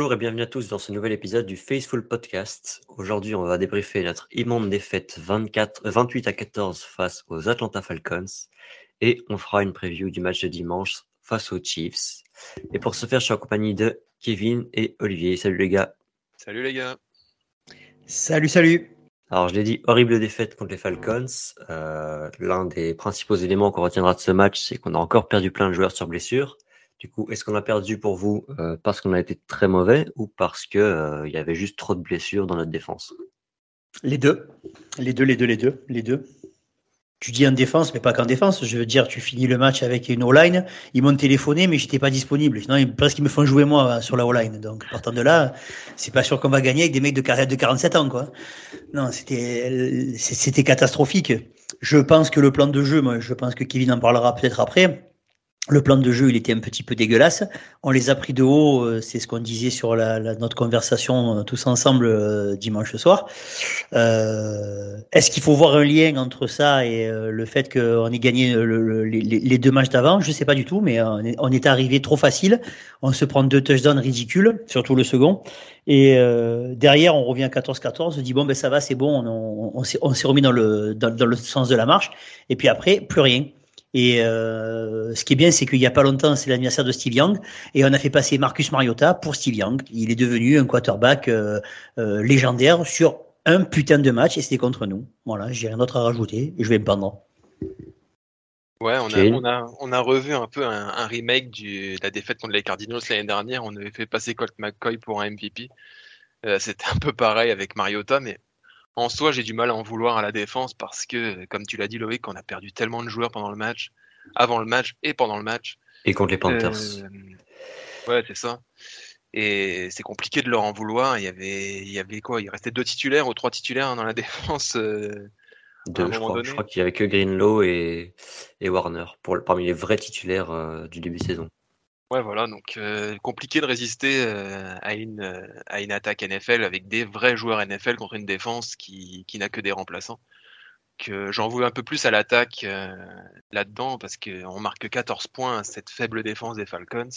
Bonjour et bienvenue à tous dans ce nouvel épisode du Faithful Podcast. Aujourd'hui, on va débriefer notre immonde défaite 24, 28 à 14 face aux Atlanta Falcons et on fera une preview du match de dimanche face aux Chiefs. Et pour ce faire, je suis en compagnie de Kevin et Olivier. Salut les gars. Salut les gars. Salut, salut. Alors, je l'ai dit, horrible défaite contre les Falcons. Euh, L'un des principaux éléments qu'on retiendra de ce match, c'est qu'on a encore perdu plein de joueurs sur blessure. Du coup, est-ce qu'on a perdu pour vous euh, parce qu'on a été très mauvais ou parce qu'il euh, y avait juste trop de blessures dans notre défense? Les deux. Les deux, les deux, les deux, les deux. Tu dis en défense, mais pas qu'en défense. Je veux dire, tu finis le match avec une O-line. Ils m'ont téléphoné, mais j'étais pas disponible. Sinon, ils, presque ils me font jouer moi sur la O-line. Donc, partant de là, c'est pas sûr qu'on va gagner avec des mecs de, de 47 ans, quoi. Non, c'était, c'était catastrophique. Je pense que le plan de jeu, moi, je pense que Kevin en parlera peut-être après le plan de jeu, il était un petit peu dégueulasse. On les a pris de haut, euh, c'est ce qu'on disait sur la, notre conversation euh, tous ensemble euh, dimanche soir. Est-ce qu'il faut voir un lien entre ça et le fait qu'on ait gagné le, les, deux matchs d'avant? Je sais pas du tout, mais on est, arrivé trop facile. On se prend deux touchdowns ridicules, surtout le second. Et derrière, on revient à 14-14. On se dit bon, ben ça va, c'est bon. On, s'est remis dans le sens de la marche. Et puis après, plus rien. Et euh, ce qui est bien, c'est qu'il n'y a pas longtemps, c'est l'anniversaire de Steve Young, et on a fait passer Marcus Mariota pour Steve Young. Il est devenu un quarterback euh, euh, légendaire sur un putain de match, et c'était contre nous. Voilà, j'ai rien d'autre à rajouter, et je vais me pendre. Ouais, on a, on a, on a revu un peu un, un remake du, de la défaite contre les Cardinals l'année dernière. On avait fait passer Colt McCoy pour un MVP. Euh, c'était un peu pareil avec Mariota, mais en soi, j'ai du mal à en vouloir à la défense parce que, comme tu l'as dit, Loïc, on a perdu tellement de joueurs pendant le match, avant le match et pendant le match. Et contre les Panthers. Euh, ouais, c'est ça. Et c'est compliqué de leur en vouloir. Il y avait, il y avait quoi? Il restait deux titulaires ou trois titulaires dans la défense. Euh, deux, je crois, je crois qu'il y avait que Greenlow et, et Warner pour, parmi les vrais titulaires euh, du début de saison. Ouais, voilà, donc euh, compliqué de résister euh, à, une, euh, à une attaque NFL avec des vrais joueurs NFL contre une défense qui, qui n'a que des remplaçants. Que j'en veux un peu plus à l'attaque là-dedans parce qu'on marque 14 points à cette faible défense des Falcons.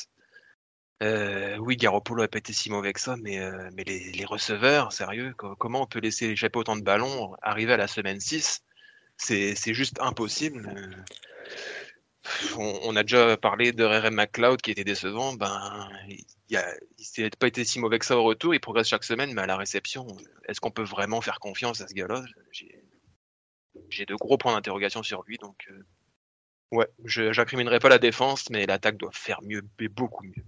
oui, Garoppolo pas été si mauvais que ça, mais, mais les, les, receveurs, sérieux, comment on peut laisser échapper autant de ballons, arriver à la semaine 6 C'est juste impossible on, a déjà parlé de RM McLeod qui était décevant. Ben, il n'a pas été si mauvais que ça au retour. Il progresse chaque semaine, mais à la réception, est-ce qu'on peut vraiment faire confiance à ce gars-là? J'ai de gros points d'interrogation sur lui. Donc, euh, ouais, je n'incriminerai pas la défense, mais l'attaque doit faire mieux, mais beaucoup mieux.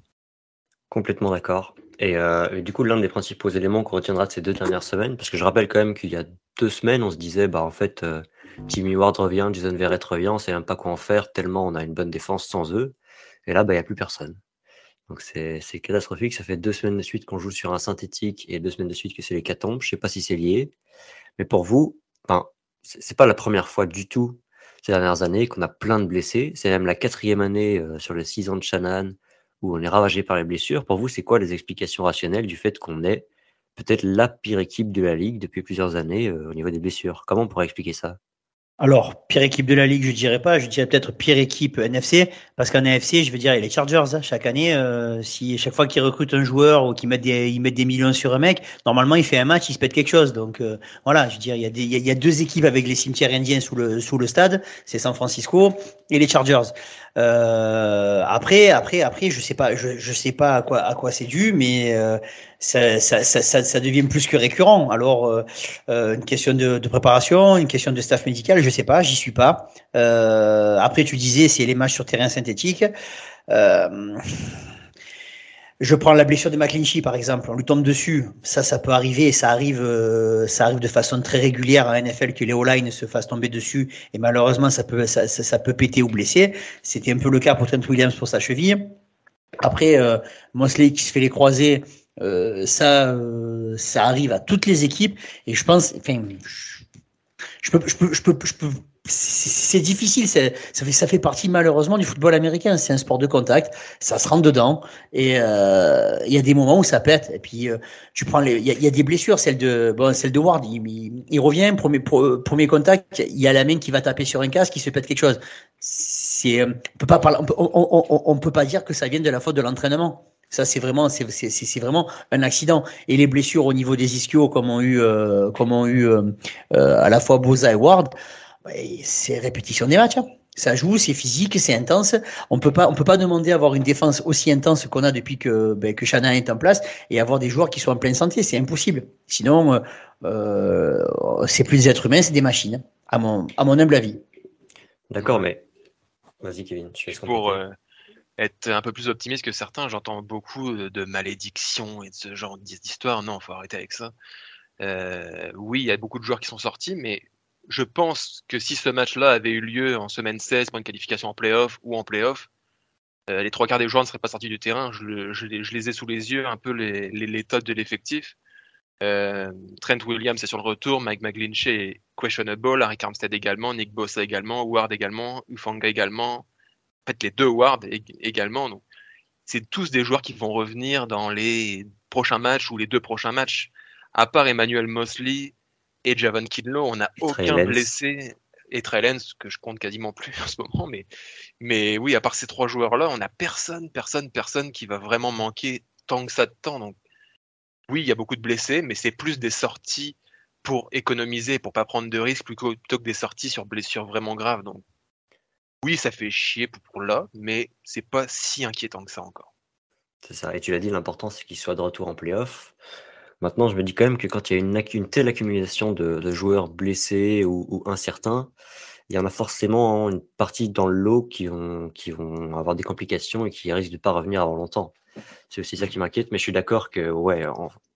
Complètement d'accord. Et, euh, du coup, l'un des principaux éléments qu'on retiendra de ces deux dernières semaines, parce que je rappelle quand même qu'il y a deux semaines, on se disait, bah en fait, euh, Jimmy Ward revient, Jason Verrett revient, on sait même pas quoi en faire tellement on a une bonne défense sans eux. Et là, bah, il n'y a plus personne. Donc c'est catastrophique. Ça fait deux semaines de suite qu'on joue sur un synthétique et deux semaines de suite que c'est les catombes. Je sais pas si c'est lié. Mais pour vous, ben, c'est pas la première fois du tout ces dernières années qu'on a plein de blessés. C'est même la quatrième année euh, sur les six ans de Shannon où on est ravagé par les blessures. Pour vous, c'est quoi les explications rationnelles du fait qu'on est peut-être la pire équipe de la ligue depuis plusieurs années euh, au niveau des blessures Comment on pourrait expliquer ça? Alors, pire équipe de la ligue, je dirais pas. Je dirais peut-être pire équipe NFC, parce qu'en NFC, je veux dire, il a les Chargers. Hein, chaque année, euh, si chaque fois qu'ils recrutent un joueur ou qu'ils mettent des, ils mettent des millions sur un mec, normalement, il fait un match, il se pète quelque chose. Donc euh, voilà, je veux dire, il y a des, il y a, deux équipes avec les cimetières indiens sous le sous le stade, c'est San Francisco et les Chargers. Euh, après, après, après, je sais pas, je, je sais pas à quoi à quoi c'est dû, mais euh, ça, ça, ça, ça, devient plus que récurrent. Alors, euh, euh, une question de, de, préparation, une question de staff médical, je sais pas, j'y suis pas. Euh, après, tu disais, c'est les matchs sur terrain synthétique. Euh, je prends la blessure de McClinchy par exemple, on lui tombe dessus. Ça, ça peut arriver, ça arrive, euh, ça arrive de façon très régulière à NFL que les O-line se fassent tomber dessus et malheureusement ça peut, ça, ça peut péter ou blesser. C'était un peu le cas pour Trent Williams pour sa cheville. Après, euh, Mosley qui se fait les croiser, euh, ça, euh, ça arrive à toutes les équipes. Et je pense, enfin, je, peux, je peux, je peux, je peux c'est difficile, ça fait, ça fait partie malheureusement du football américain. C'est un sport de contact, ça se rentre dedans et euh, il y a des moments où ça pète. Et puis euh, tu prends les, il y, a, des blessures, celle de bon, celle de Ward, il, il, revient premier premier contact, il y a la main qui va taper sur un casque, qui se pète quelque chose. C'est, on peut pas parler, on peut, pas dire que ça vient de la faute de l'entraînement Ça, c'est vraiment, c'est vraiment un accident. Et les blessures au niveau des ischios, comme ont eu, euh, comme ont eu euh, euh, à la fois Boza et Ward, c'est répétition des matchs. Hein. Ça joue, c'est physique, c'est intense. On peut pas, on peut pas demander à avoir une défense aussi intense qu'on a depuis que ben, que Shanahan est en place et avoir des joueurs qui sont en pleine santé. C'est impossible. Sinon, euh, c'est plus des êtres humains, c'est des machines. À mon, à mon humble avis. D'accord, mais vas-y Kevin. Je pour euh, être un peu plus optimiste que certains, j'entends beaucoup de malédictions et de ce genre d'histoires. Non, faut arrêter avec ça. Euh, oui, il y a beaucoup de joueurs qui sont sortis, mais je pense que si ce match-là avait eu lieu en semaine 16 pour une qualification en playoff ou en playoff, euh, les trois quarts des joueurs ne seraient pas sortis du terrain. Je, les ai sous les yeux un peu les, les, de l'effectif. Euh, Trent Williams est sur le retour, Mike McGlinchey est questionable, Harry Armstead également, Nick Bossa également, Ward également, Ufanga également, en fait les deux Ward également. Donc c'est tous des joueurs qui vont revenir dans les prochains matchs ou les deux prochains matchs. À part Emmanuel Mosley, et Javon Kinlo, on n'a aucun blessé. Et Trellens, que je compte quasiment plus en ce moment, mais, mais oui, à part ces trois joueurs-là, on n'a personne, personne, personne qui va vraiment manquer tant que ça de temps. Donc, oui, il y a beaucoup de blessés, mais c'est plus des sorties pour économiser, pour pas prendre de risques, plutôt, que des sorties sur blessures vraiment graves. Donc, oui, ça fait chier pour, là, mais c'est pas si inquiétant que ça encore. C'est ça. Et tu l'as dit, l'important c'est qu'il soit de retour en playoff. Maintenant, je me dis quand même que quand il y a une, telle accumulation de, joueurs blessés ou, incertains, il y en a forcément une partie dans le lot qui vont, qui vont avoir des complications et qui risquent de ne pas revenir avant longtemps. C'est aussi ça qui m'inquiète, mais je suis d'accord que, ouais,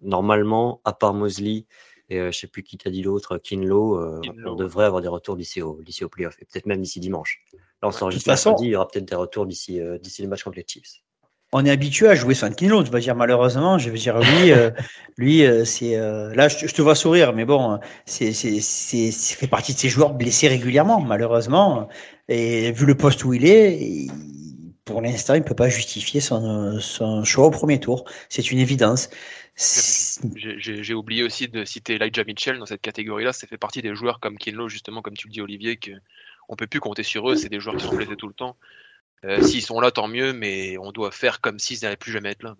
normalement, à part Mosley et je euh, je sais plus qui t'a dit l'autre, Kinlo, euh, on devrait avoir des retours d'ici au, d'ici au playoff et peut-être même d'ici dimanche. Là, on s'enregistre mercredi, il y aura peut-être des retours d'ici, euh, d'ici le match contre les Chiefs on est habitué à jouer sans Kinlo, tu vas dire malheureusement, je vais dire lui, euh, lui euh, c'est euh, là je, te vois sourire, mais bon, c'est c'est c'est fait partie de ces joueurs blessés régulièrement, malheureusement, et vu le poste où il est, pour l'instant, il peut pas justifier son son choix au premier tour, c'est une évidence. J'ai oublié aussi de citer Elijah Mitchell dans cette catégorie-là. Ça fait partie des joueurs comme Kinlo, justement, comme tu le dis, Olivier, que on peut plus compter sur eux. C'est des joueurs qui sont blessés tout le temps. Euh, s'ils sont là, tant mieux, mais on doit faire comme s'ils n'allaient plus jamais être là.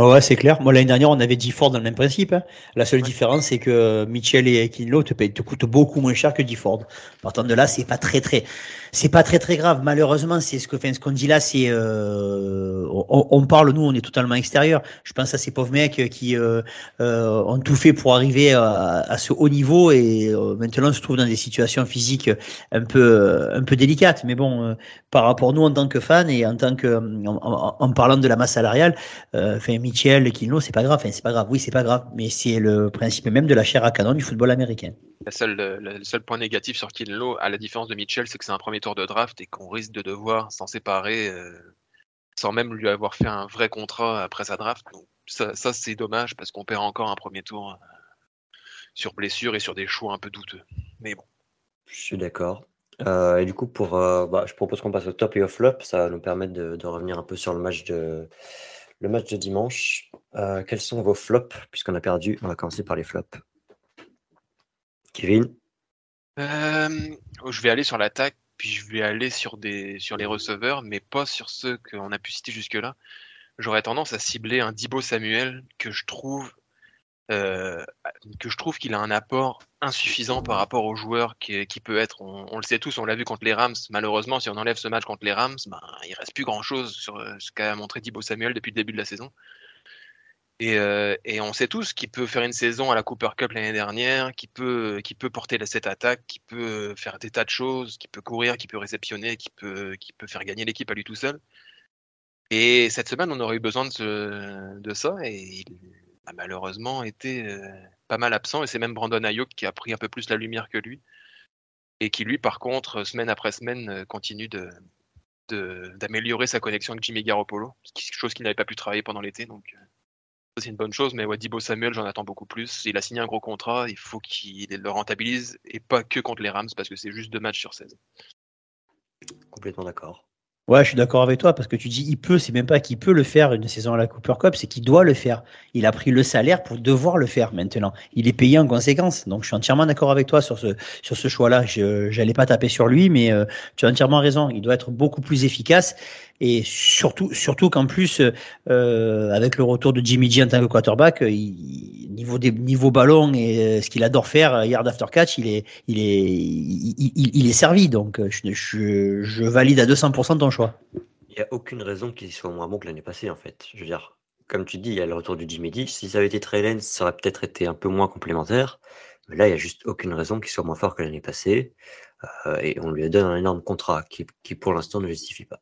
Oh ouais, c'est clair. Moi, l'année dernière, on avait dit Ford dans le même principe. Hein. La seule différence, c'est que Mitchell et Kinlo te, payent, te coûtent beaucoup moins cher que D-Ford. Partant de là, c'est pas très, très, c'est pas très, très grave. Malheureusement, c'est ce que, enfin, ce qu'on dit là, c'est, euh, on, parle, nous, on est totalement extérieur. Je pense à ces pauvres mecs qui euh, euh, ont tout fait pour arriver à, à ce haut niveau et euh, maintenant se trouvent dans des situations physiques un peu, un peu délicates. Mais bon, euh, par rapport à nous en tant que fans et en tant que, en, en parlant de la masse salariale, enfin, Mitchell, Kinlo, c'est pas grave. Enfin, c'est pas grave. Oui, c'est pas grave. Mais c'est le principe même de la chair à canon du football américain. La seule, le seul point négatif sur Kinlo, à la différence de Mitchell, c'est que c'est un premier tour de draft et qu'on risque de devoir s'en séparer euh, sans même lui avoir fait un vrai contrat après sa draft. Donc, ça, ça c'est dommage parce qu'on perd encore un premier tour euh, sur blessure et sur des choix un peu douteux. Mais bon. Je suis d'accord. Euh, et du coup, pour, bah, je propose qu'on passe au top et au flop. Ça va nous permettre de, de revenir un peu sur le match de, le match de dimanche. Euh, quels sont vos flops Puisqu'on a perdu, on va commencer par les flops. Kevin? Euh, Je vais aller sur l'attaque, puis je vais aller sur, des, sur les receveurs, mais pas sur ceux qu'on a pu citer jusque-là. J'aurais tendance à cibler un Dibo Samuel que je trouve euh, que je trouve qu'il a un apport insuffisant par rapport aux joueurs qui, qui peut être. On, le sait tous, on l'a vu contre les Rams. Malheureusement, si on enlève ce match contre les Rams, ben, il reste plus grand-chose sur euh, ce qu'a montré Thibaut Samuel depuis le début de la saison. Et, euh, et on sait tous qu'il peut faire une saison à la Cooper Cup l'année dernière, qui peut, qui peut porter cette attaque, qui peut faire des tas de choses, qui peut courir, qui peut réceptionner, qui peut, peut faire gagner l'équipe à lui tout seul. Et cette semaine, on aurait eu besoin de, de ça, et il, a malheureusement été euh, pas mal absent et c'est même Brandon Ayuk qui a pris un peu plus la lumière que lui et qui lui par contre semaine après semaine euh, continue de d'améliorer sa connexion avec Jimmy Garoppolo, chose qu'il n'avait pas pu travailler pendant l'été donc euh, c'est une bonne chose mais Wadibo Samuel j'en attends beaucoup plus. Il a signé un gros contrat il faut qu'il le rentabilise et pas que contre les Rams parce que c'est juste deux matchs sur 16 complètement d'accord Ouais, je suis d'accord avec toi parce que tu dis il peut, c'est même pas qu'il peut le faire une saison à la Cooper Cup, c'est qu'il doit le faire. Il a pris le salaire pour devoir le faire maintenant. Il est payé en conséquence. Donc je suis entièrement d'accord avec toi sur ce sur ce choix-là. Je j'allais pas taper sur lui, mais euh, tu as entièrement raison. Il doit être beaucoup plus efficace Et surtout, surtout qu'en plus, euh, avec le retour de Jimmy G en tant que quarterback, il, niveau ballon et ce qu'il adore faire, yard after catch, il est, il est, il, est servi. Donc, je, valide à 200% ton choix. Il n'y a aucune raison qu'il soit moins bon que l'année passée, en fait. Je veux dire, comme tu dis, il y a le retour du Jimmy D. Si ça avait été Trey ça aurait peut-être été un peu moins complémentaire. Mais là, il n'y a juste aucune raison qu'il soit moins fort que l'année passée. Euh, et on lui donne un énorme contrat qui pour l'instant ne justifie pas.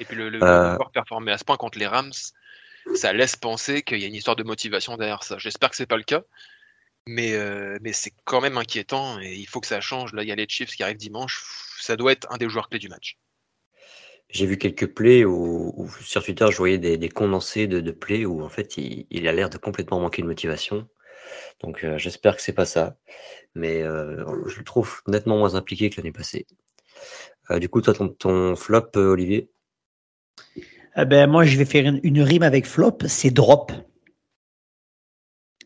Et puis le, le euh... performer à ce point contre les Rams, ça laisse penser qu'il y a une histoire de motivation derrière ça. J'espère que c'est pas le cas, mais, euh, mais c'est quand même inquiétant et il faut que ça change. Là, il y a les Chiefs qui arrivent dimanche. Ça doit être un des joueurs clés du match. J'ai vu quelques plays où, sur Twitter, je voyais des, condensés de, de plays où en fait il, a l'air de complètement manquer de motivation. Donc euh, j'espère que c'est pas ça, mais euh, je le trouve nettement moins impliqué que l'année passée. Euh, du coup, toi, ton, flop, Olivier? Eh ben, Moi, je vais faire une, rime avec flop, c'est drop.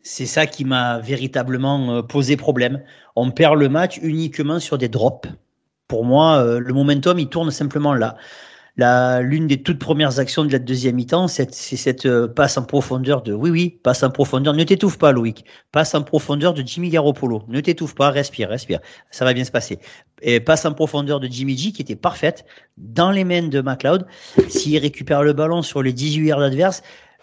C'est ça qui m'a véritablement posé problème. On perd le match uniquement sur des drops. Pour moi, le momentum, il tourne simplement là l'une des toutes premières actions de la deuxième mi-temps, c'est cette euh, passe en profondeur de, oui, oui, passe en profondeur. Ne t'étouffe pas, Loïc. Passe en profondeur de Jimmy Garoppolo. Ne t'étouffe pas, respire, respire. Ça va bien se passer. Et passe en profondeur de Jimmy G qui était parfaite dans les mains de McLeod. S'il récupère le ballon sur les 18 yards adverses,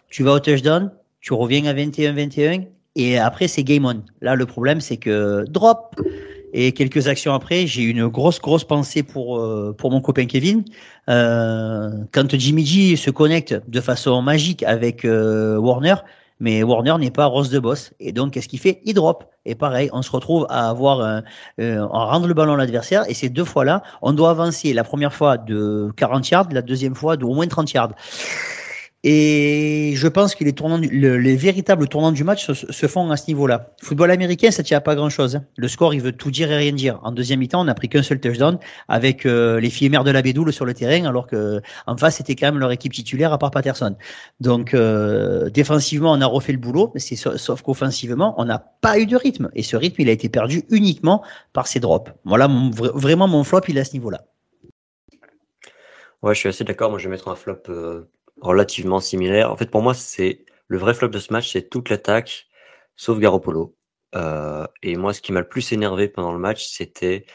tu vas au touchdown, tu reviens à 21-21 et après c'est game on. Là, le problème, c'est que drop. Et quelques actions après, j'ai une grosse, grosse pensée pour, euh, pour mon copain Kevin. Euh, quand Jimmy G se connecte de façon magique avec euh, Warner, mais Warner n'est pas Rose de Boss. Et donc, qu'est-ce qu'il fait? Il drop. Et pareil, on se retrouve à avoir euh, rendre le ballon à l'adversaire. Et ces deux fois-là, on doit avancer la première fois de 40 yards, la deuxième fois de au moins 30 yards. Et je pense que les, tournants, les véritables tournants du match se, font à ce niveau-là. Football américain, ça tient pas grand-chose. Hein. Le score, il veut tout dire et rien dire. En deuxième mi-temps, on n'a pris qu'un seul touchdown avec euh, les filles mères de la Bédoule sur le terrain, alors que en face, c'était quand même leur équipe titulaire à part Patterson. Donc, euh, défensivement, on a refait le boulot, mais c'est sauf qu'offensivement, on n'a pas eu de rythme. Et ce rythme, il a été perdu uniquement par ces drops. Voilà, vraiment, mon flop, il est à ce niveau-là. Ouais, je suis assez d'accord. Moi, je vais mettre un flop. Euh, relativement similaire. En fait, pour moi, c'est le vrai flop de ce match, c'est toute l'attaque, sauf Garoppolo. Euh, et moi, ce qui m'a le plus énervé pendant le match, c'était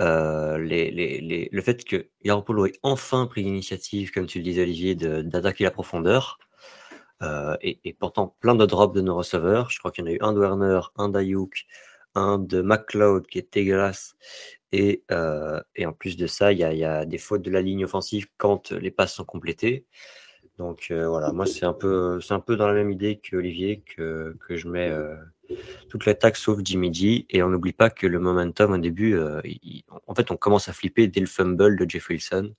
euh, le fait que Garoppolo ait enfin pris l'initiative, comme tu le disais, Olivier, d'attaquer la profondeur. Euh, et, pourtant, plein de drops de nos receveurs. Je crois qu'il y en a eu un de Werner, un d'Ayuk, un de McLeod qui est dégueulasse. Et, et en plus de ça, il y a, des fautes de la ligne offensive quand les passes sont complétées. Donc euh, voilà, moi c'est un peu c'est un peu dans la même idée que Olivier que, que je mets euh, toute l'attaque sauf Jimmy G. Et on n'oublie pas que le momentum au début euh, en fait on commence à flipper dès le fumble de Jeff Wilson.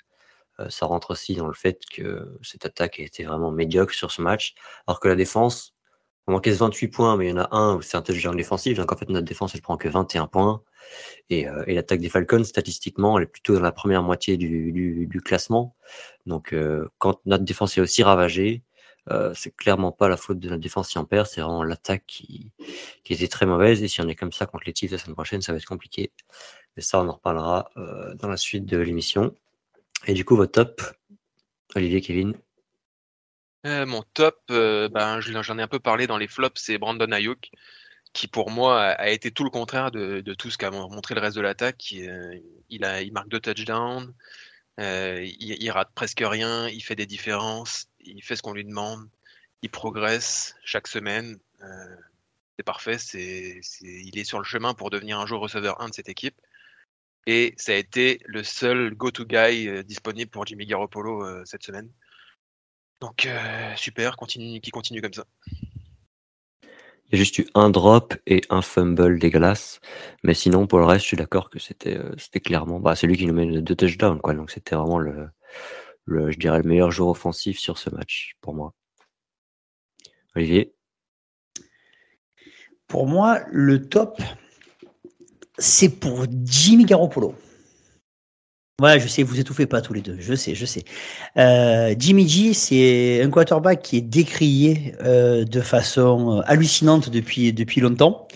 ça rentre aussi dans le fait que cette attaque a été vraiment médiocre sur ce match. Alors que la défense on manquait 28 points mais il y en a un où c'est un touchdown défensif. Donc en fait notre défense elle prend que 21 points et, et l'attaque des Falcons statistiquement elle est plutôt dans la première moitié du classement donc, euh, quand notre défense est aussi ravagée, euh, c'est clairement pas la faute de notre défense si on perd, c'est vraiment l'attaque qui, qui était très mauvaise. Et si on est comme ça contre les Chiefs la semaine prochaine, ça va être compliqué. Mais ça, on en reparlera euh, dans la suite de l'émission. Et du coup, votre top, Olivier, Kevin? Mon top, ben, j'en ai un peu parlé dans les flops, c'est Brandon Ayuk, qui pour moi a été tout le contraire de, tout ce qu'a montré le reste de l'attaque. Il, il marque deux touchdowns. Euh, il, rate presque rien, il fait des différences, il fait ce qu'on lui demande, il progresse chaque semaine. Euh, c'est parfait, il est sur le chemin pour devenir un jour receveur 1 de cette équipe. Et ça a été le seul go-to guy euh, disponible pour Jimmy Garoppolo cette semaine. Donc super, continue, qui continue comme ça. Il y a juste eu un drop et un fumble dégueulasse. Mais sinon, pour le reste, je suis d'accord que c'était euh, c'était clairement. Bah, c'est lui qui nous met deux touchdowns, quoi. Donc c'était vraiment le, le, je dirais, le meilleur joueur offensif sur ce match, pour moi. Olivier? Pour moi, le top, c'est pour Jimmy Garoppolo. Ouais, je sais, vous étouffez pas tous les deux. Je sais, je sais. Euh, Jimmy G, c'est un quarterback qui est décrié euh, de façon hallucinante depuis depuis longtemps.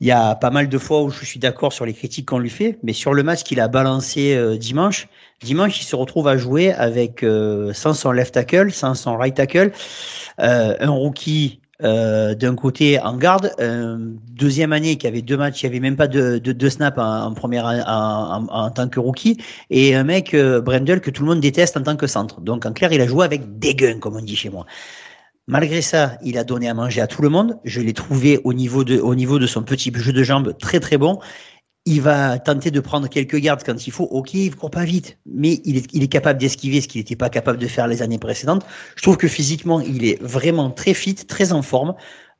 il y a pas mal de fois où je suis d'accord sur les critiques qu'on lui fait, mais sur le match qu'il a balancé euh, dimanche, dimanche il se retrouve à jouer avec euh, sans son left tackle, sans son right tackle, euh, un rookie euh, d'un côté en garde, deuxième année qui avait deux matchs, il n'y avait même pas de, de, de snap en, première en, en, tant que rookie, et un mec Brendel que tout le monde déteste en tant que centre. Donc en clair, il a joué avec des comme on dit chez moi. Malgré ça, il a donné à manger à tout le monde. Je l'ai trouvé au niveau de, au niveau de son petit jeu de jambes très très bon. Il va tenter de prendre quelques gardes quand il faut. Ok, il ne court pas vite, mais il est, capable d'esquiver ce qu'il n'était pas capable de faire les années précédentes. Je trouve que physiquement, il est vraiment très fit, très en forme.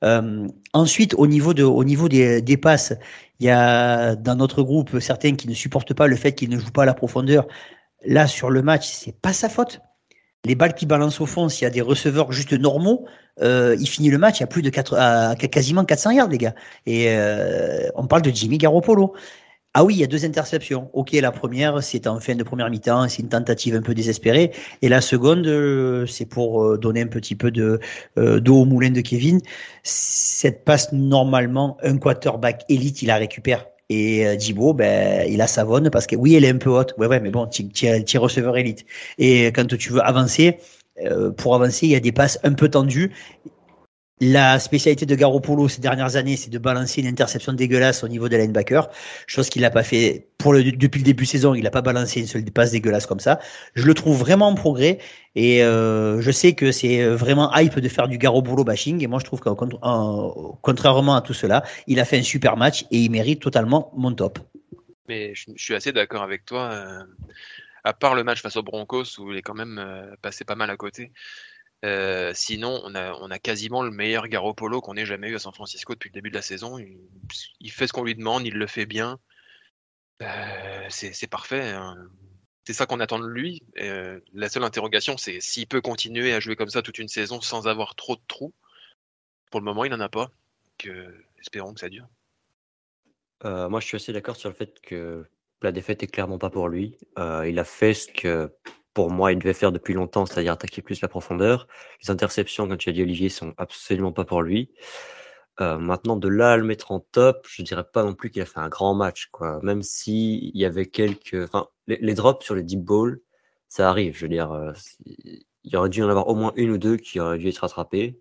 Euh, ensuite, au niveau, de, au niveau des, des passes, il y a dans notre groupe certains qui ne supportent pas le fait qu'il ne joue pas à la profondeur. Là, sur le match, c'est pas sa faute les balles qui balancent au fond, s'il y a des receveurs juste normaux, euh, il finit le match, a plus de 4, à, quasiment 400 yards, les gars. Et euh, on parle de Jimmy Garoppolo. Ah oui, il y a deux interceptions. Ok, la première, c'est en fin de première mi-temps, c'est une tentative un peu désespérée. Et la seconde, euh, c'est pour donner un petit peu de d'eau au moulin de Kevin. Cette passe, normalement, un quarterback élite, il la récupère. Et euh, ben, il a Savonne parce que oui, elle est un peu haute. Ouais, ouais, mais bon, tu es receveur élite. Et quand tu veux avancer, euh, pour avancer, il y a des passes un peu tendues. La spécialité de Garoppolo ces dernières années, c'est de balancer une interception dégueulasse au niveau des linebackers, chose qu'il n'a pas fait depuis le début de saison. Il n'a pas balancé une seule passe dégueulasse comme ça. Je le trouve vraiment en progrès et euh, je sais que c'est vraiment hype de faire du Garoppolo bashing. Et moi, je trouve que contrairement à tout cela, il a fait un super match et il mérite totalement mon top. Mais je, suis assez d'accord avec toi. Euh, à part le match face aux Broncos où il est quand même euh, passé pas mal à côté. Euh, sinon, on a, quasiment le meilleur Garoppolo qu'on ait jamais eu à San Francisco depuis le début de la saison. Il, fait ce qu'on lui demande, il le fait bien. Euh, c'est parfait. Hein. C'est ça qu'on attend de lui. Euh, la seule interrogation, c'est s'il peut continuer à jouer comme ça toute une saison sans avoir trop de trous. Pour le moment, il n'en a pas. espérons que ça dure. moi, je suis assez d'accord sur le fait que la défaite est clairement pas pour lui. il a fait ce que pour moi, il devait faire depuis longtemps, c'est-à-dire attaquer plus la profondeur. Les interceptions, comme tu as dit, Olivier, sont absolument pas pour lui. Euh, maintenant, de là à le mettre en top, je dirais pas non plus qu'il a fait un grand match, quoi. Même si il y avait quelques, enfin, les, drops sur les deep balls, ça arrive. Je veux dire, euh, il aurait dû y en avoir au moins une ou deux qui auraient dû être rattrapées,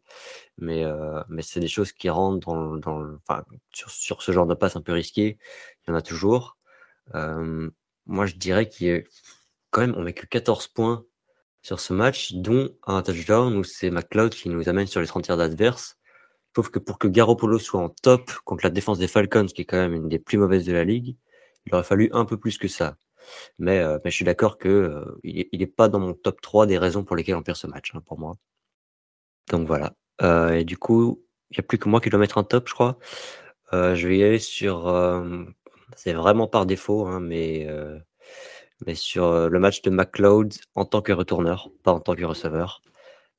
mais euh, mais c'est des choses qui rentrent dans, dans enfin, sur, sur ce genre de passe un peu risqué, il y en a toujours. moi, je dirais qu'il quand même, on met que 14 points sur ce match, dont un touchdown où c'est McLeod qui nous amène sur les frontières d'adverse. Je trouve que pour que Garoppolo soit en top contre la défense des Falcons, qui est quand même une des plus mauvaises de la ligue, il aurait fallu un peu plus que ça. Mais, euh, je suis d'accord que euh, il, est, pas dans mon top 3 des raisons pour lesquelles on perd ce match, hein, pour moi. Donc voilà. Euh, et du coup, il n'y a plus que moi qui dois mettre un top, je crois. je vais y aller sur. c'est vraiment par défaut, hein, mais mais sur le match de McLeod en tant que retourneur, pas en tant que receveur,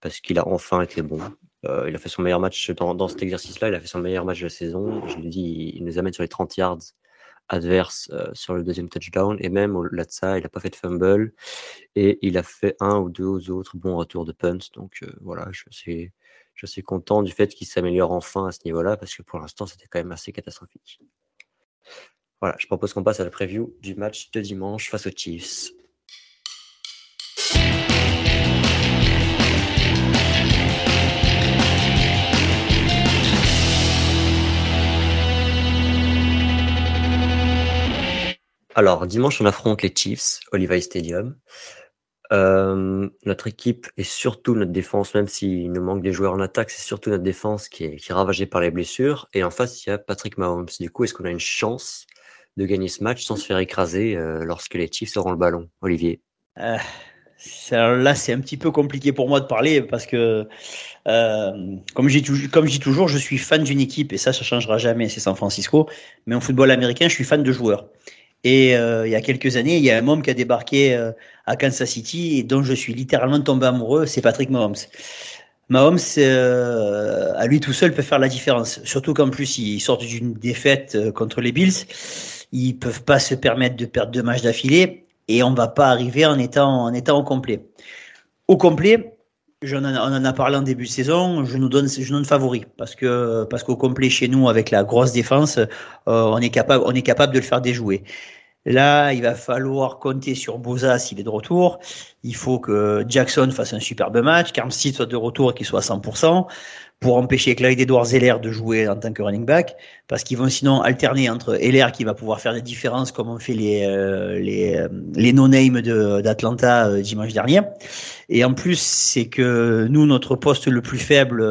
parce qu'il a enfin été bon. il a fait son meilleur match dans, dans cet exercice-là, il a fait son meilleur match de la saison. Je l'ai dit, il nous amène sur les 30 yards adverses sur le deuxième touchdown, et même au-delà de ça, il n'a pas fait de fumble, et il a fait un ou deux autres bons retours de punt. Donc voilà, je suis, je suis content du fait qu'il s'améliore enfin à ce niveau-là, parce que pour l'instant, c'était quand même assez catastrophique. Voilà, je propose qu'on passe à la preview du match de dimanche face aux Chiefs. Alors, dimanche, on affronte les Chiefs au Stadium. Euh, notre équipe et surtout notre défense, même s'il nous manque des joueurs en attaque, c'est surtout notre défense qui est ravagée par les blessures. Et en face, il y a Patrick Mahomes. Du coup, est-ce qu'on a une chance de gagner ce match sans se faire écraser euh, lorsque les Chiefs auront le ballon, Olivier euh, Là, c'est un petit peu compliqué pour moi de parler parce que, euh, comme, dis toujours, je suis fan d'une équipe et ça, ça changera jamais, c'est San Francisco. Mais en football américain, je suis fan de joueurs. Et euh, il y a quelques années, il y a un homme qui a débarqué euh, à Kansas City et dont je suis littéralement tombé amoureux, c'est Patrick Mahomes. Mahomes, euh, à lui tout seul, peut faire la différence. Surtout qu'en plus, il sort d'une défaite contre les Bills ils peuvent pas se permettre de perdre deux matchs d'affilée et on va pas arriver en étant en étant au complet. Au complet, on en a parlé en début de saison. Je nous donne, je donne favori parce que parce qu'au complet chez nous avec la grosse défense, euh, on est capable, on est capable de le faire déjouer. Là, il va falloir compter sur Boza s'il est de retour. Il faut que Jackson fasse un superbe match, qu'Armstead soit de retour et qu'il soit à 100% pour empêcher Clyde Edwards Heller de jouer en tant que running back, parce qu'ils vont sinon alterner entre Heller qui va pouvoir faire des différences comme ont fait les euh, les, euh, les no-name d'Atlanta euh, dimanche dernier. Et en plus, c'est que nous, notre poste le plus faible,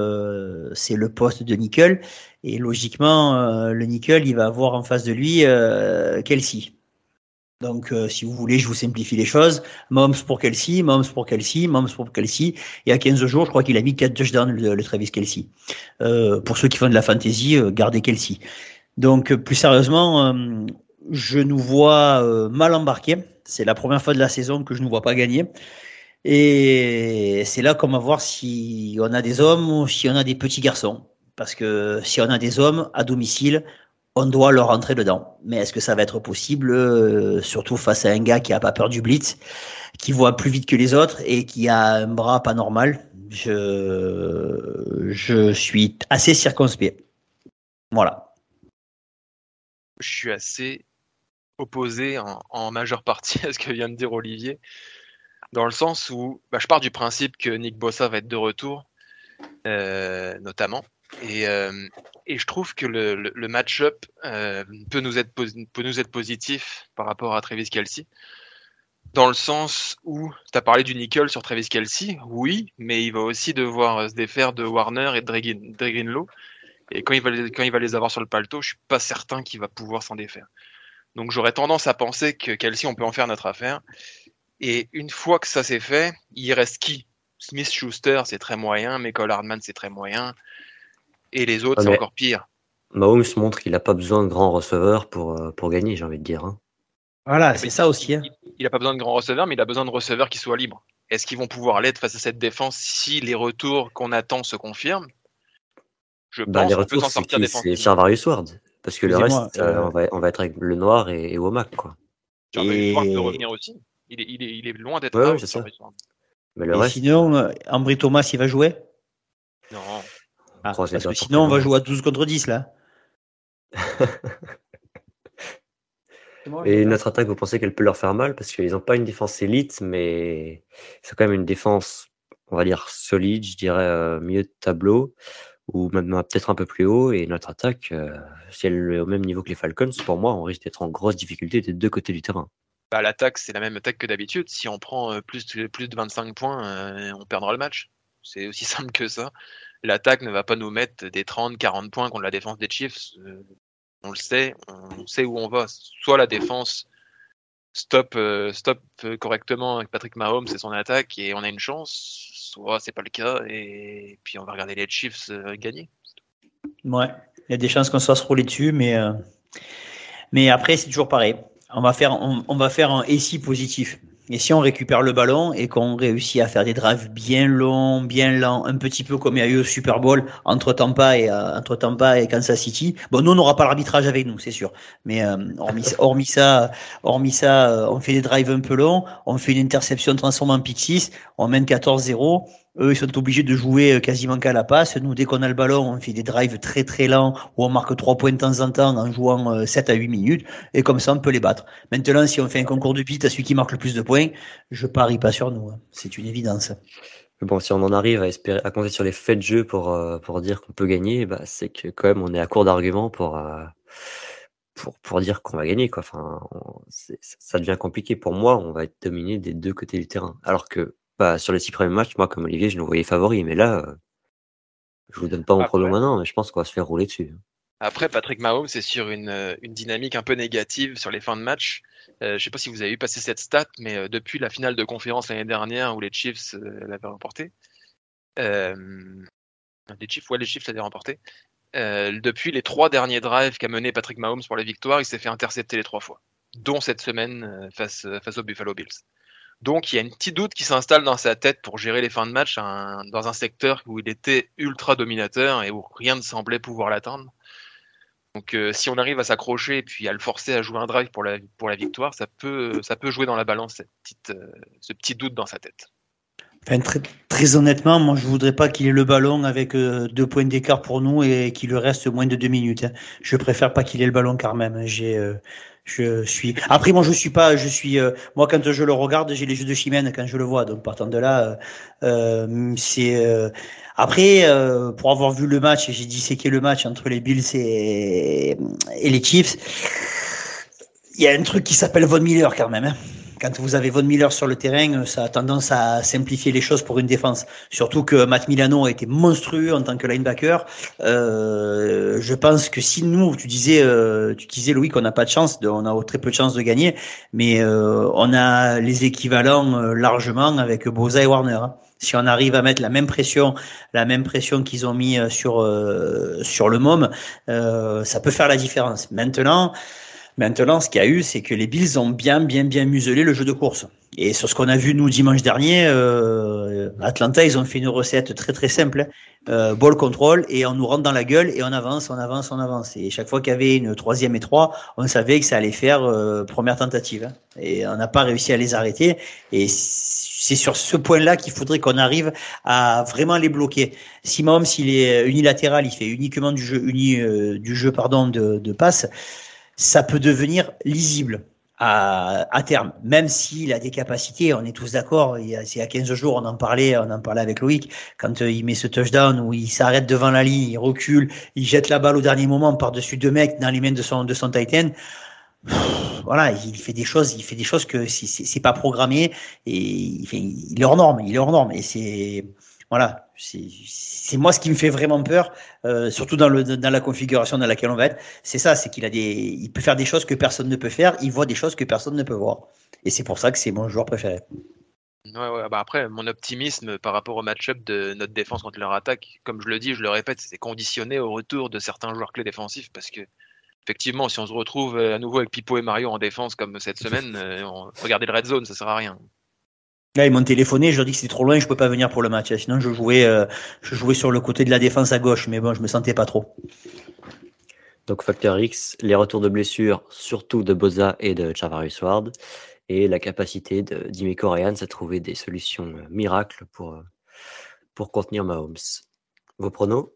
c'est le poste de nickel. Et logiquement, le nickel, il va avoir en face de lui Kelsey. Donc, euh, si vous voulez, je vous simplifie les choses. Moms pour Kelsey, Moms pour Kelsey, Moms pour Kelsey. Il y a 15 jours, je crois qu'il a mis 4 touchdowns, le, le Travis Kelsey. Euh, pour ceux qui font de la fantasy, euh, gardez Kelsey. Donc, plus sérieusement, euh, je nous vois mal embarqués. C'est la première fois de la saison que je ne vois pas gagner. Et c'est là qu'on va voir si on a des hommes ou si on a des petits garçons. Parce que si on a des hommes à domicile, on doit leur rentrer dedans. Mais est-ce que ça va être possible, euh, surtout face à un gars qui a pas peur du blitz, qui voit plus vite que les autres et qui a un bras pas normal? Je, je suis assez circonspect. Voilà. Je suis assez opposé en, majeure partie à ce que vient de dire Olivier, dans le sens où bah, je pars du principe que Nick Bossa va être de retour, euh, notamment. Et, euh, et je trouve que le, le, match-up euh, peut, nous être peut nous être positif par rapport à Travis Kelsey. Dans le sens où, tu as parlé du nickel sur Travis Kelsey, oui, mais il va aussi devoir se défaire de Warner et de. Et quand il, va les, quand il va les avoir sur le paletot, je suis pas certain qu'il va pouvoir s'en défaire. Donc j'aurais tendance à penser que Kelsey, on peut en faire notre affaire. Et une fois que ça c'est fait, il reste qui? Smith Schuster, c'est très moyen. Michael Hardman, c'est très moyen. Et les autres, c'est encore pire. Mahomes montre qu'il n'a pas besoin de grands receveurs pour, euh, pour gagner, j'ai envie de dire. Hein. Voilà, c'est ça aussi. Hein. Il n'a pas besoin de grands receveurs, mais il a besoin de receveurs qui soient libres. Est-ce qu'ils vont pouvoir l'être face à cette défense si les retours qu'on attend se confirment? Je bah, pense les retours, s'en sortir C'est Charvarius Ward. Parce que le reste, euh, on, va, on, va, être avec le noir et, et Womack. Quoi. Ward peut revenir aussi. Il est, il est, il est loin d'être ouais, là. Mais le reste... Sinon, euh, Ambry Thomas, il va jouer? Non. Ah, parce que sinon, on va jouer à 12 contre 10 là. Et notre attaque, vous pensez qu'elle peut leur faire mal? Parce qu'ils n'ont pas une défense élite, mais c'est quand même une défense, on va dire solide, je dirais euh, milieu de tableau ou même peut-être un peu plus haut. Et notre attaque, euh, si elle est au même niveau que les Falcons, pour moi, on risque d'être en grosse difficulté des deux côtés du terrain. Bah, l'attaque, c'est la même attaque que d'habitude. Si on prend euh, plus, plus de 25 points, on perdra le match. C'est aussi simple que ça l'attaque ne va pas nous mettre des 30, 40 points contre la défense des Chiefs. Euh, on le sait, on sait où on va. Soit la défense stop, euh, stop correctement avec Patrick Mahomes et son attaque et on a une chance, soit c'est pas le cas et puis on va regarder les Chiefs euh, gagner. Ouais, il y a des chances qu'on soit se rouler dessus, mais, mais après c'est toujours pareil. On va faire, va faire un SI positif. Et si on récupère le ballon et qu'on réussit à faire des drives bien longs, bien lents, un petit peu comme il y a eu au Super Bowl entre Tampa et euh, entre Tampa et Kansas City. Bon, nous on n'aura pas l'arbitrage avec nous, c'est sûr. Mais euh, hormis, ça, hormis ça, euh, on fait des drives un peu longs, on fait une interception transformée en pick 6, on mène 14-0 eux, ils sont obligés de jouer euh, quasiment qu'à la passe. Nous, dès qu'on a le ballon, on fait des drives très très lents où on marque trois points de temps en temps en jouant 7 euh, à 8 minutes. Et comme ça, on peut les battre. Maintenant, si on fait un concours de vite à celui qui marque le plus de points, je parie pas sur nous. Hein. C'est une évidence. Bon, si on en arrive à compter sur les faits de jeu pour, euh, pour dire qu'on peut gagner, bah, c'est que quand même on est à court d'arguments pour, pour, pour dire qu'on va gagner, quoi. Enfin, ça devient compliqué. Pour moi, on va être dominé des deux côtés du terrain. Alors que bah, sur les six premiers matchs, moi, comme Olivier, je nous voyais favoris, mais là, euh, je vous donne pas mon pronom maintenant, mais je pense qu'on va se faire rouler dessus. Après, Patrick Mahomes c'est sur une, euh, une, dynamique un peu négative sur les fins de match. Euh, je sais pas si vous avez vu passer cette stat, mais euh, depuis la finale de conférence l'année dernière où les Chiefs l'avaient remporté, les Chiefs, ouais, les Chiefs l'avaient remporté. depuis les trois derniers drives qu'a mené Patrick Mahomes pour la victoire, il s'est fait intercepter les trois fois, dont cette semaine face, face aux Buffalo Bills. Donc il y a une petite doute qui s'installe dans sa tête pour gérer les fins de match dans un secteur où il était ultra dominateur et où rien ne semblait pouvoir l'atteindre. Donc euh, si on arrive à s'accrocher et puis à le forcer à jouer un drive pour la, pour la victoire, ça peut, ça peut jouer dans la balance cette petite, euh, ce petit doute dans sa tête. Enfin, très, très, honnêtement, moi je voudrais pas qu'il ait le ballon avec euh, deux points d'écart pour nous et qu'il lui reste moins de deux minutes. Hein. Je préfère pas qu'il ait le ballon quand même. J'ai, je suis. Après, moi je suis pas, je suis. Euh, moi quand je le regarde, j'ai les jeux de Chimène quand je le vois. Donc partant de là, c'est. Après, pour avoir vu le match, j'ai qui le match entre les Bills et, et les Chiefs? Il y a un truc qui s'appelle Von Miller quand même. Hein quand vous avez Von Miller sur le terrain, ça a tendance à simplifier les choses pour une défense. Surtout que Matt Milano a été monstrueux en tant que linebacker. Euh, je pense que si nous, tu disais, euh, tu disais Louis qu'on n'a pas de chance, de, on a très peu de chance de gagner, mais euh, on a les équivalents euh, largement avec Boza et Warner. Hein. Si on arrive à mettre la même pression, la même pression qu'ils ont mis euh, sur euh, sur le môme, ça peut faire la différence. Maintenant. Maintenant, ce qu'il y a eu, c'est que les Bills ont bien, bien, bien muselé le jeu de course. Et sur ce qu'on a vu nous dimanche dernier, euh, Atlanta, ils ont fait une recette très très simple, euh, ball control, et on nous rentre dans la gueule et on avance, on avance, on avance. Et chaque fois qu'il y avait une troisième et trois, on savait que ça allait faire euh, première tentative. Et on n'a pas réussi à les arrêter. Et c'est sur ce point-là qu'il faudrait qu'on arrive à vraiment les bloquer. Si Mahomes, s'il est unilatéral, il fait uniquement du jeu, uni, euh, du jeu pardon de, de passe ça peut devenir lisible à, à terme, même s'il a des capacités, on est tous d'accord. Il il y a 15 jours, on en parlait, on en parlait avec Loïc, quand euh, il met ce touchdown où il s'arrête devant la ligne, il recule, il jette la balle au dernier moment par-dessus deux mecs dans les mains de son, de son Titan. Voilà, il fait des choses, il fait des choses que c'est pas programmé et il, fait, il est hors norme, il est hors norme et c'est voilà, c'est moi ce qui me fait vraiment peur, euh, surtout dans, le, dans la configuration dans laquelle on va être. C'est ça, c'est qu'il a des, il peut faire des choses que personne ne peut faire, il voit des choses que personne ne peut voir. Et c'est pour ça que c'est mon joueur préféré. Ouais, ouais, bah après, mon optimisme par rapport au match-up de notre défense contre leur attaque, comme je le dis, je le répète, c'est conditionné au retour de certains joueurs clés défensifs parce que effectivement, si on se retrouve à nouveau avec Pipo et Mario en défense comme cette semaine, euh, regardez le red zone, ça sert à rien. Là, ils m'ont téléphoné, je leur dis que c'était trop loin, je peux pas venir pour le match. Sinon, je jouais, euh, je jouais sur le côté de la défense à gauche, mais bon, je me sentais pas trop. Donc, facteur X, les retours de blessures, surtout de Boza et de Charvarius Ward, et la capacité de Ryans à trouver des solutions euh, miracles pour, euh, pour contenir Mahomes. Vos pronos?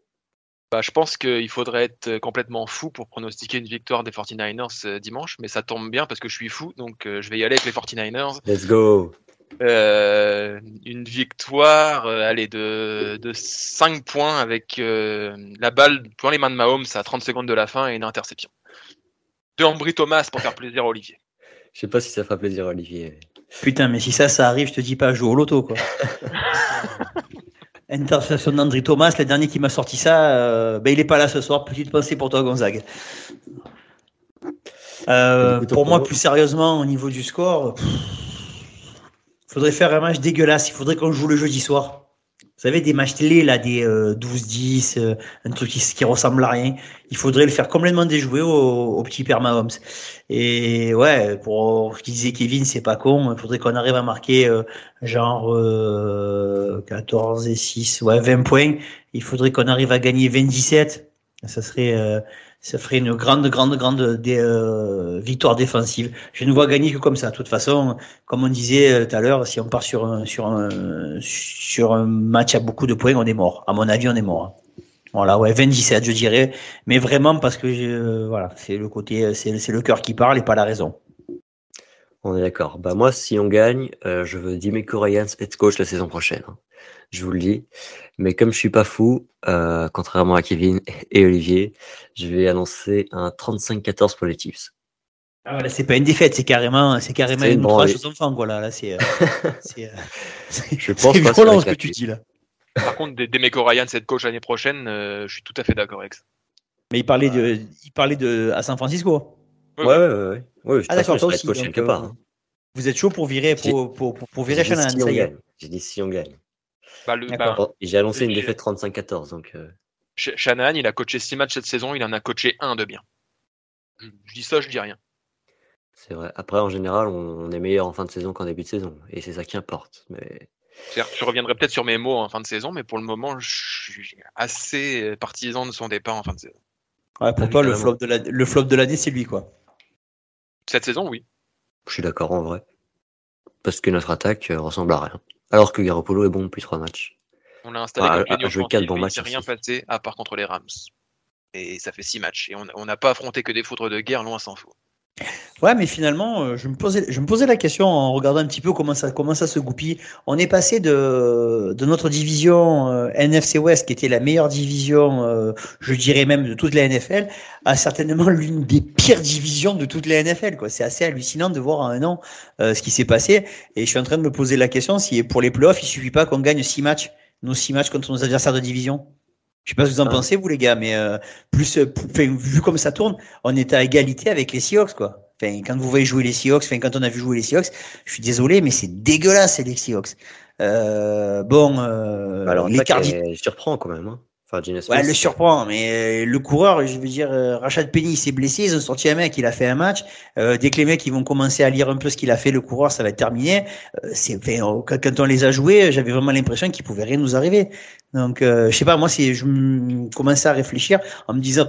Bah, je pense qu'il faudrait être complètement fou pour pronostiquer une victoire des 49ers dimanche, mais ça tombe bien parce que je suis fou, donc je vais y aller avec les 49ers. Let's go euh, une victoire euh, allez, de, de 5 points avec euh, la balle dans les mains de Mahomes à 30 secondes de la fin et une interception. De Ambry Thomas pour faire plaisir à Olivier. Je sais pas si ça fera plaisir à Olivier. Putain, mais si ça, ça arrive, je te dis pas, joue au loto, quoi. Interception d'André Thomas, le dernier qui m'a sorti ça, euh, ben, il est pas là ce soir. Petite pensée pour toi, Gonzague. Euh, pour moi, plus sérieusement, au niveau du score, faudrait faire un match dégueulasse. Il faudrait qu'on joue le jeudi soir. Vous savez, des matchs télé, là, des 12-10, euh, euh, un truc qui, qui, ressemble à rien. Il faudrait le faire complètement déjouer au, au petit père Mahomes. Et ouais, pour ce qu'il disait Kevin, c'est pas con. Il faudrait qu'on arrive à marquer euh, genre 14 et 6, ouais, 20 points. Il faudrait qu'on arrive à gagner 27. Ça serait ça ferait une grande, grande, grande euh, victoire défensive. Je ne vois gagner que comme ça. De toute façon, comme on disait euh, tout à l'heure, si on part sur un, sur un, match à beaucoup de points, on est mort. À mon avis, on est mort. Hein. Voilà, ouais, 27, je dirais. Mais vraiment parce que euh, voilà, c'est le côté, c'est le cœur qui parle et pas la raison. On est d'accord. Bah moi, si on gagne, je veux Dimeco Ryans être coach la saison prochaine. Hein je vous le dis. Mais comme je suis pas fou, euh, contrairement à Kevin et Olivier, je vais annoncer un 35-14 pour les Chiefs. Ah ouais, c'est pas une défaite, c'est carrément, c'est carrément une outrage aux enfants, voilà. Là, c'est, euh, c'est, euh, je pense c'est violent ce que tu dis là. Par contre, des, des Meco Ryan, cette coach l'année prochaine, euh, je suis tout à fait d'accord avec ça. Mais il parlait de, il parlait de à San Francisco. Ouais, ouais, ouais. ouais. ouais ah d'accord, toi aussi. Donc, quelque part, hein. Vous êtes chaud pour virer, pour, pour, pour, pour virer Shannon, si ça y est. J'ai dit si on gagne. Bah, bah, j'ai annoncé une défaite 35-14. Donc, euh... Shanahan, il a coaché 6 matchs cette saison, il en a coaché un de bien. Je, dis ça, je dis rien. C'est vrai. Après, en général, on, est meilleur en fin de saison qu'en début de saison. Et c'est ça qui importe. Mais... Je reviendrai peut-être sur mes mots en fin de saison, mais pour le moment, je suis assez partisan de son départ en fin de saison. Ouais, pour toi, le flop, de la, le flop de l'année, c'est lui, quoi. Cette saison, oui. Je suis d'accord en vrai. Parce que notre attaque euh, ressemble à rien. Alors que Garoppolo est bon depuis trois matchs. On l'a installé Ah, comme jouer offensif, quatre bons et il matchs s'est rien passé à part contre les Rams. Et ça fait six matchs. Et on on n'a pas affronté que des foudres de guerre, loin s'en faut. Ouais, mais finalement, euh, je me posais, je me posais la question en regardant un petit peu comment ça, comment ça se goupille. On est passé de, de notre division euh, NFC West, qui était la meilleure division, euh, je dirais même de toute la NFL, à certainement l'une des pires divisions de toute la NFL. C'est assez hallucinant de voir en un an euh, ce qui s'est passé. Et je suis en train de me poser la question si pour les playoffs, il suffit pas qu'on gagne six matchs, nos six matchs contre nos adversaires de division? Je sais pas ce que vous en Ah. pensez, vous les gars, mais euh, plus, euh, p- enfin, vu comme ça tourne, on est à égalité avec les Seahawks, quoi. Enfin, quand vous voyez jouer les Seahawks, enfin, quand on a vu jouer les Seahawks, je suis désolé, mais c'est dégueulasse, les Seahawks. Euh, bon, euh, Bah, alors, les Cardinals. il surprend quand même. Hein. Enfin, Gene Ouais, Smith, elle le surprend, mais euh, le coureur, je veux dire, euh, Rachad Penny s'est blessé, ils ont sorti un mec, il a fait un match. Euh, dès que les mecs ils vont commencer à lire un peu ce qu'il a fait, le coureur, ça va être terminé. Euh, c'est, enfin, euh, quand, on les a joués, j'avais vraiment l'impression qu'il pouvait rien nous arriver. Donc, euh, je sais pas, moi, c'est, je me- commençais à réfléchir en me disant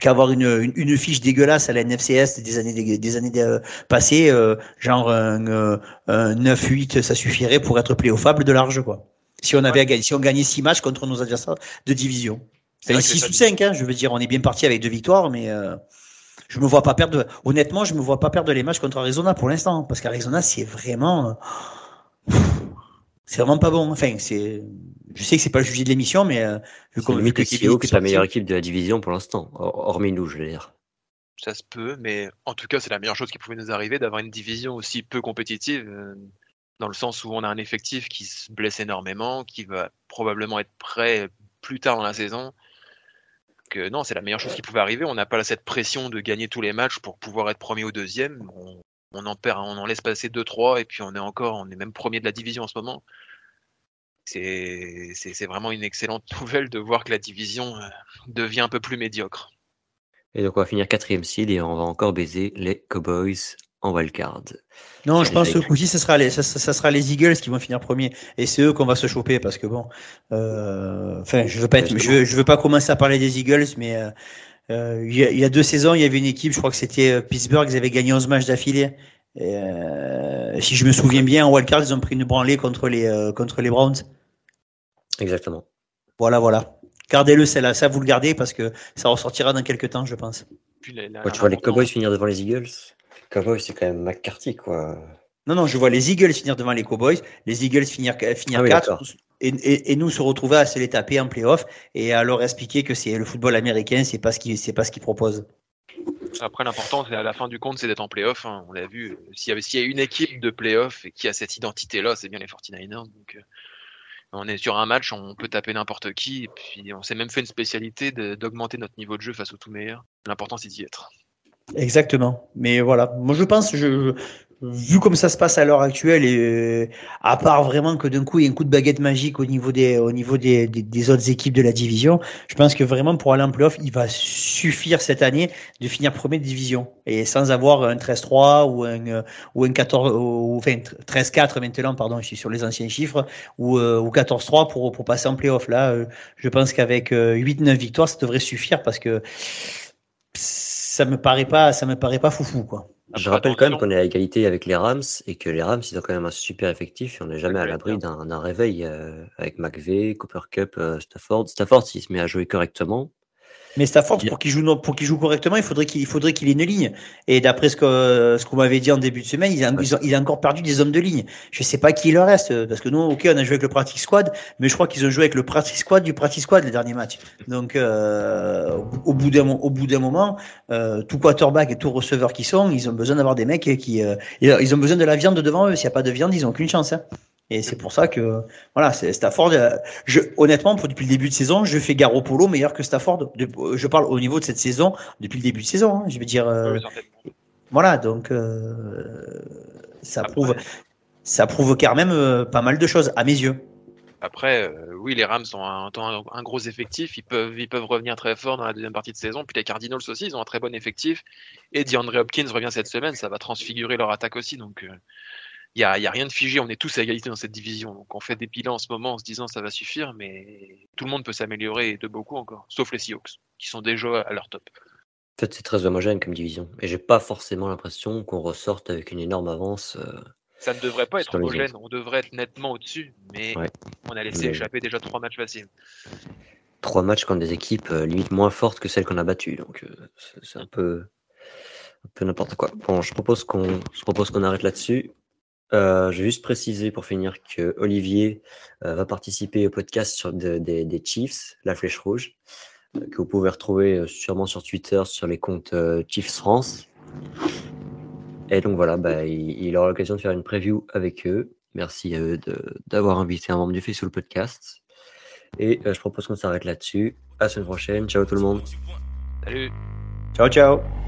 qu'avoir une, une, une fiche dégueulasse à la NFCS des années des, des années euh, passées, euh, genre un, euh, un 9-8, ça suffirait pour être pléophable de large, quoi. Si on avait gagner, si on gagnait six matchs contre nos adversaires de division. C'est vrai Enfin, que 6 ça- ou 5, hein, je veux dire, on est bien parti avec deux victoires, mais euh, je me vois pas perdre. Honnêtement, je me vois pas perdre les matchs contre Arizona pour l'instant, parce qu'Arizona, c'est vraiment. euh, C'est vraiment pas bon. Enfin, c'est. Je sais que c'est pas le sujet de l'émission, mais euh, vu C'est qu'on que les Kevin Seahawks, est la meilleure équipe de la division pour l'instant. Hor- Hormis nous, je veux dire. Ça se peut, mais en tout cas, c'est la meilleure chose qui pouvait nous arriver d'avoir une division aussi peu compétitive, euh, dans le sens où on a un effectif qui se blesse énormément, qui va probablement être prêt plus tard dans la saison. Que non, c'est la meilleure chose qui pouvait arriver. On n'a pas cette pression de gagner tous les matchs pour pouvoir être premier ou deuxième. On, en perd, on en laisse passer deux, trois, et puis on est encore, on est même premier de la division en ce moment. C'est vraiment une excellente nouvelle de voir que la division euh, devient un peu plus médiocre. Et donc, on va finir quatrième seed et on va encore baiser les Cowboys en wildcard. Non, je pense que ce coup-ci, ce sera les, ça, ça- ça sera les Eagles qui vont finir premier, et c'est eux qu'on va se choper parce que bon, euh, enfin, je veux pas être, je, veux- je veux pas commencer à parler des Eagles, mais euh, euh, il, y a, il y a deux saisons, il y avait une équipe, je crois que c'était Pittsburgh, ils avaient gagné 11 matchs d'affilée. Et, euh, si je me souviens bien, en wildcard, ils ont pris une branlée contre les euh, contre les Browns. Exactement. Voilà, voilà. Gardez-le, celle-là, ça vous le gardez parce que ça ressortira dans quelques temps, je pense. Puis la- la- Quand tu vois les Cowboys finir devant les Eagles, les Cowboys, c'est quand même McCarthy, quoi. Non, non, je vois les Eagles finir devant les Cowboys, les Eagles finir, finir Ah oui, 4, d'accord. et, et, et nous se retrouver à se les taper en playoff et à leur expliquer que c'est le football américain, c'est pas ce qu'ils c'est pas ce qu'ils proposent. Après, l'important, c'est à la fin du compte, c'est d'être en playoff. hein. On l'a vu. euh, S'il y, a une équipe de playoff et qui a cette identité-là, c'est bien les 49ers. Donc, euh, on est sur un match, on peut taper n'importe qui. Et puis, on s'est même fait une spécialité d'augmenter notre niveau de jeu face aux tout meilleurs. L'important, c'est d'y être. Exactement. Mais voilà, moi je pense, je, vu comme ça se passe à l'heure actuelle, et euh, à part vraiment que d'un coup il y a un coup de baguette magique au niveau des au niveau des, des, autres équipes de la division, je pense que vraiment pour aller en playoff, il va suffire cette année de finir premier de division. Et sans avoir un 13-3 ou un euh, ou un 14 ou enfin 13-4 maintenant pardon, je suis sur les anciens chiffres ou euh, ou 14-3 pour pour passer en playoff. Là, euh, je pense qu'avec euh, 8-9 victoires, ça devrait suffire parce que ça me paraît pas ça me paraît pas foufou quoi. Je rappelle quand même qu'on est à égalité avec les Rams et que les Rams, ils ont quand même un super effectif et on n'est jamais à l'abri d'un d'un réveil euh, avec McVeigh, Cooper Cup, euh, Stafford. Stafford, s'il se met à jouer correctement, Mais Stafford, pour qu'il joue, pour qu'il joue correctement, il faudrait qu'il il faudrait qu'il ait une ligne. Et d'après ce que ce qu'on m'avait dit en début de semaine, il a, Ouais. ils ont- il a encore perdu des hommes de ligne. Je sais pas qui il leur reste, parce que nous, ok, on a joué avec le practice squad, mais je crois qu'ils ont joué avec le practice squad du practice squad les derniers matchs. Donc, euh, au bout d'un mo- au bout d'un moment, euh, tout quarterback et tout receveur qui sont, ils ont besoin d'avoir des mecs qui, euh, ils ont besoin de la viande devant eux. S'il n'y a pas de viande, ils ont aucune chance. hein. Et c'est pour ça que, voilà, c'est Stafford. euh, Je, honnêtement, pour- depuis le début de saison, je fais Garoppolo meilleur que Stafford. De- je parle au niveau de cette saison, depuis le début de saison. hein. je veux dire, euh, Oui, voilà, donc euh, ça Après- prouve, ça prouve quand même euh, pas mal de choses à mes yeux. Après, euh, oui, les Rams ont un, un, un gros effectif. Ils peuvent, ils peuvent revenir très fort dans la deuxième partie de saison. Puis les Cardinals aussi, ils ont un très bon effectif. Et DeAndre Hopkins revient cette semaine. Ça va transfigurer leur attaque aussi. Donc, euh, il n'y a, y a rien de figé. On est tous à égalité dans cette division. Donc, on fait des bilans en ce moment en se disant ça va suffire. Mais tout le monde peut s'améliorer de beaucoup encore. Sauf les Seahawks, qui sont déjà à leur top. en fait, c'est très homogène comme division. Et j'ai pas forcément l'impression qu'on ressorte avec une énorme avance. euh, Ça ne devrait pas être homogène, on devrait être nettement au-dessus, mais Ouais. on a laissé Mais- échapper déjà trois matchs faciles. Trois matchs contre des équipes euh, limite moins fortes que celles qu'on a battues. Donc euh, c'est c'est un peu, un peu n'importe quoi. Bon, je propose qu'on je propose qu'on arrête là-dessus. Euh, je vais juste préciser pour finir que Olivier euh, va participer au podcast sur de- des- des Chiefs, la flèche rouge, euh, que vous pouvez retrouver euh, sûrement sur Twitter sur les comptes euh, Chiefs France. Et donc voilà, bah, il, il aura l'occasion de faire une preview avec eux. Merci à eux de- d'avoir invité un membre du fait sur le podcast. Et euh, je propose qu'on s'arrête là-dessus. À la semaine prochaine. Ciao tout le monde. Salut Ciao, ciao.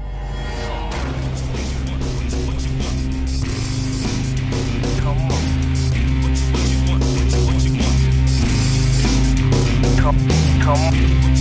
Come, come.